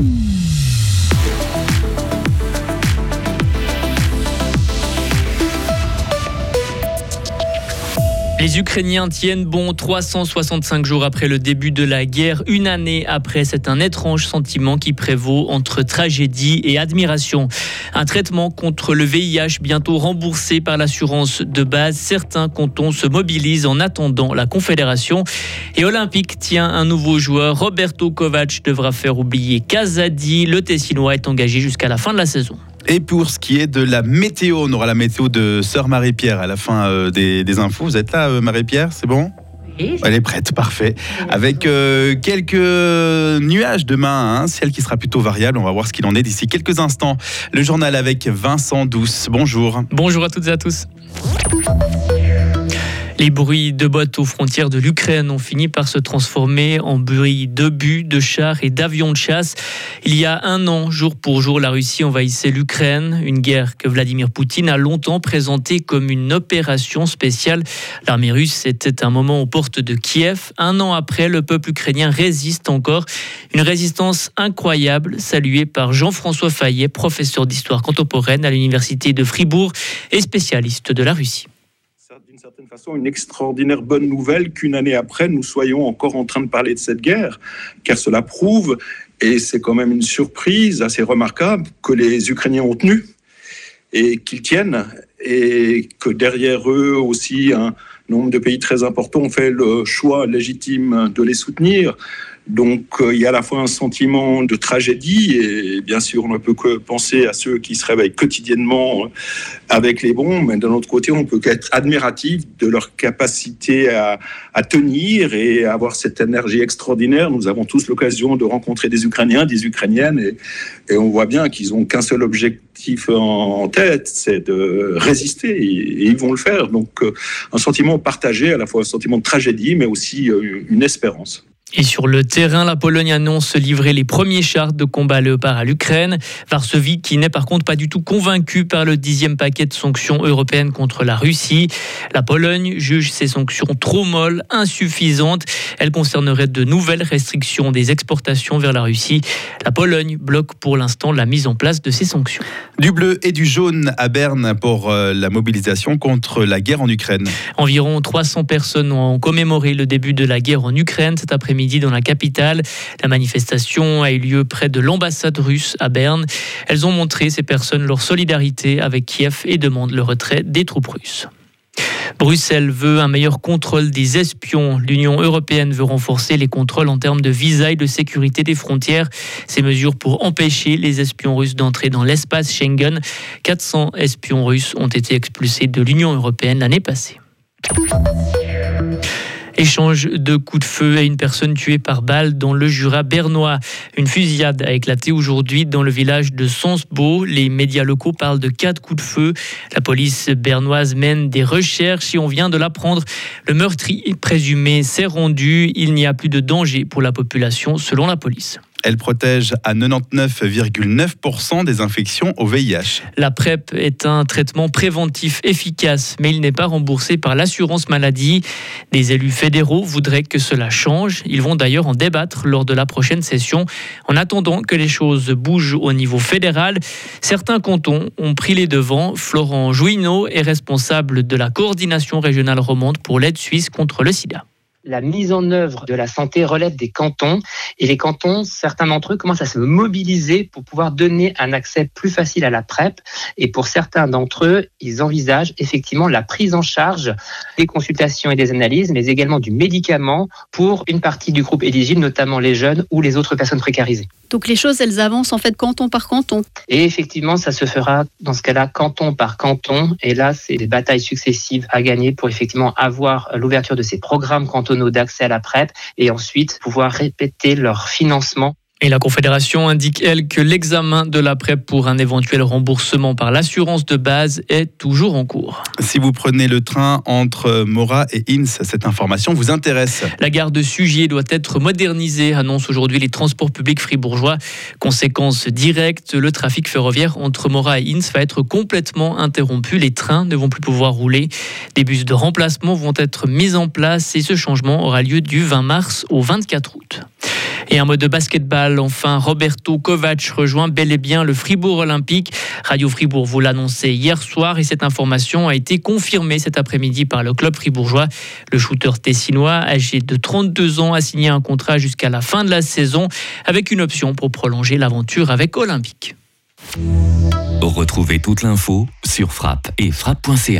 mm -hmm. Les Ukrainiens tiennent bon 365 jours après le début de la guerre, une année après. C'est un étrange sentiment qui prévaut entre tragédie et admiration. Un traitement contre le VIH bientôt remboursé par l'assurance de base. Certains cantons se mobilisent en attendant la Confédération. Et Olympique tient un nouveau joueur. Roberto Kovac devra faire oublier Kazadi. Le Tessinois est engagé jusqu'à la fin de la saison. Et pour ce qui est de la météo, on aura la météo de Sœur Marie-Pierre à la fin euh, des, infos. Vous êtes là, euh, Marie-Pierre C'est bon? Elle est prête, parfait. Avec euh, quelques nuages demain, hein, ciel qui sera plutôt variable. On va voir ce qu'il en est d'ici quelques instants. Le journal avec Vincent Douce. Bonjour. Bonjour à toutes et à tous. Les bruits de bottes aux frontières de l'Ukraine ont fini par se transformer en bruits d'obus, de chars et d'avions de chasse. Il y a un an, jour pour jour, la Russie envahissait l'Ukraine, une guerre que Vladimir Poutine a longtemps présentée comme une opération spéciale. L'armée russe était un moment aux portes de Kiev. Un an après, le peuple ukrainien résiste encore. Une résistance incroyable, saluée par Jean-François Fayet, professeur d'histoire contemporaine à l'université de Fribourg et spécialiste de la Russie certaine façon une extraordinaire bonne nouvelle qu'une année après, nous soyons encore en train de parler de cette guerre, car cela prouve, et c'est quand même une surprise assez remarquable, que les Ukrainiens ont tenu et qu'ils tiennent, et que derrière eux aussi un nombre de pays très importants ont fait le choix légitime de les soutenir. Donc euh, il y a à la fois un sentiment de tragédie et bien sûr on ne peut que penser à ceux qui se réveillent quotidiennement euh, avec les bombes, mais d'un autre côté on peut qu'être admiratif de leur capacité à, tenir et à avoir cette énergie extraordinaire. Nous avons tous l'occasion de rencontrer des Ukrainiens, des Ukrainiennes et, on voit bien qu'ils ont qu'un seul objectif en, tête, c'est de résister et, ils vont le faire. Donc euh, un sentiment partagé, à la fois un sentiment de tragédie mais aussi une espérance. Et sur le terrain, la Pologne annonce livrer les premiers chars de combat Léopard à l'Ukraine. Varsovie, qui n'est par contre pas du tout convaincue par le dixième paquet de sanctions européennes contre la Russie. La Pologne juge ces sanctions trop molles, insuffisantes. Elles concerneraient de nouvelles restrictions des exportations vers la Russie. La Pologne bloque pour l'instant la mise en place de ces sanctions. Du bleu et du jaune à Berne pour euh, la mobilisation contre la guerre en Ukraine. Environ 300 personnes ont commémoré le début de la guerre en Ukraine cet après-midi midi dans la capitale. La manifestation a eu lieu près de l'ambassade russe à Berne. Elles ont montré, ces personnes, leur solidarité avec Kiev et demandent le retrait des troupes russes. Bruxelles veut un meilleur contrôle des espions. L'Union européenne veut renforcer les contrôles en termes de visa et de sécurité des frontières. Ces mesures pour empêcher les espions russes d'entrer dans l'espace Schengen. 400 espions russes ont été expulsés de l'Union européenne l'année passée. Échange de coups de feu à une personne tuée par balle dans le Jura bernois. Une fusillade a éclaté aujourd'hui dans le village de Sonsbeau. Les médias locaux parlent de quatre coups de feu. La police bernoise mène des recherches et on vient de l'apprendre. Le meurtrier présumé s'est rendu. Il n'y a plus de danger pour la population selon la police. Elle protège à 99,9% des infections au VIH. La PrEP est un traitement préventif efficace, mais il n'est pas remboursé par l'assurance maladie. Des élus fédéraux voudraient que cela change. Ils vont d'ailleurs en débattre lors de la prochaine session. En attendant que les choses bougent au niveau fédéral, certains cantons ont pris les devants. Florent Jouineau est responsable de la coordination régionale romande pour l'aide suisse contre le sida la mise en œuvre de la santé relève des cantons et les cantons, certains d'entre eux commencent à se mobiliser pour pouvoir donner un accès plus facile à la PrEP et pour certains d'entre eux, ils envisagent effectivement la prise en charge des consultations et des analyses, mais également du médicament pour une partie du groupe éligible, notamment les jeunes ou les autres personnes précarisées. Donc les choses, elles avancent en fait canton par canton. Et effectivement, ça se fera dans ce cas-là canton par canton. Et là, c'est des batailles successives à gagner pour effectivement avoir l'ouverture de ces programmes d'accès à la PrEP et ensuite pouvoir répéter leur financement et la Confédération indique, elle, que l'examen de la PrEP pour un éventuel remboursement par l'assurance de base est toujours en cours. Si vous prenez le train entre Mora et Inns, cette information vous intéresse. La gare de Sugier doit être modernisée, annonce aujourd'hui les transports publics fribourgeois. Conséquence directe, le trafic ferroviaire entre Mora et Inns va être complètement interrompu. Les trains ne vont plus pouvoir rouler. Des bus de remplacement vont être mis en place et ce changement aura lieu du 20 mars au 24 août. Et un mode de basketball, enfin, Roberto Kovac rejoint bel et bien le Fribourg Olympique. Radio Fribourg vous l'annonçait hier soir et cette information a été confirmée cet après-midi par le club fribourgeois. Le shooter tessinois, âgé de 32 ans, a signé un contrat jusqu'à la fin de la saison avec une option pour prolonger l'aventure avec Olympique. Retrouvez toute l'info sur frappe et frappe.ca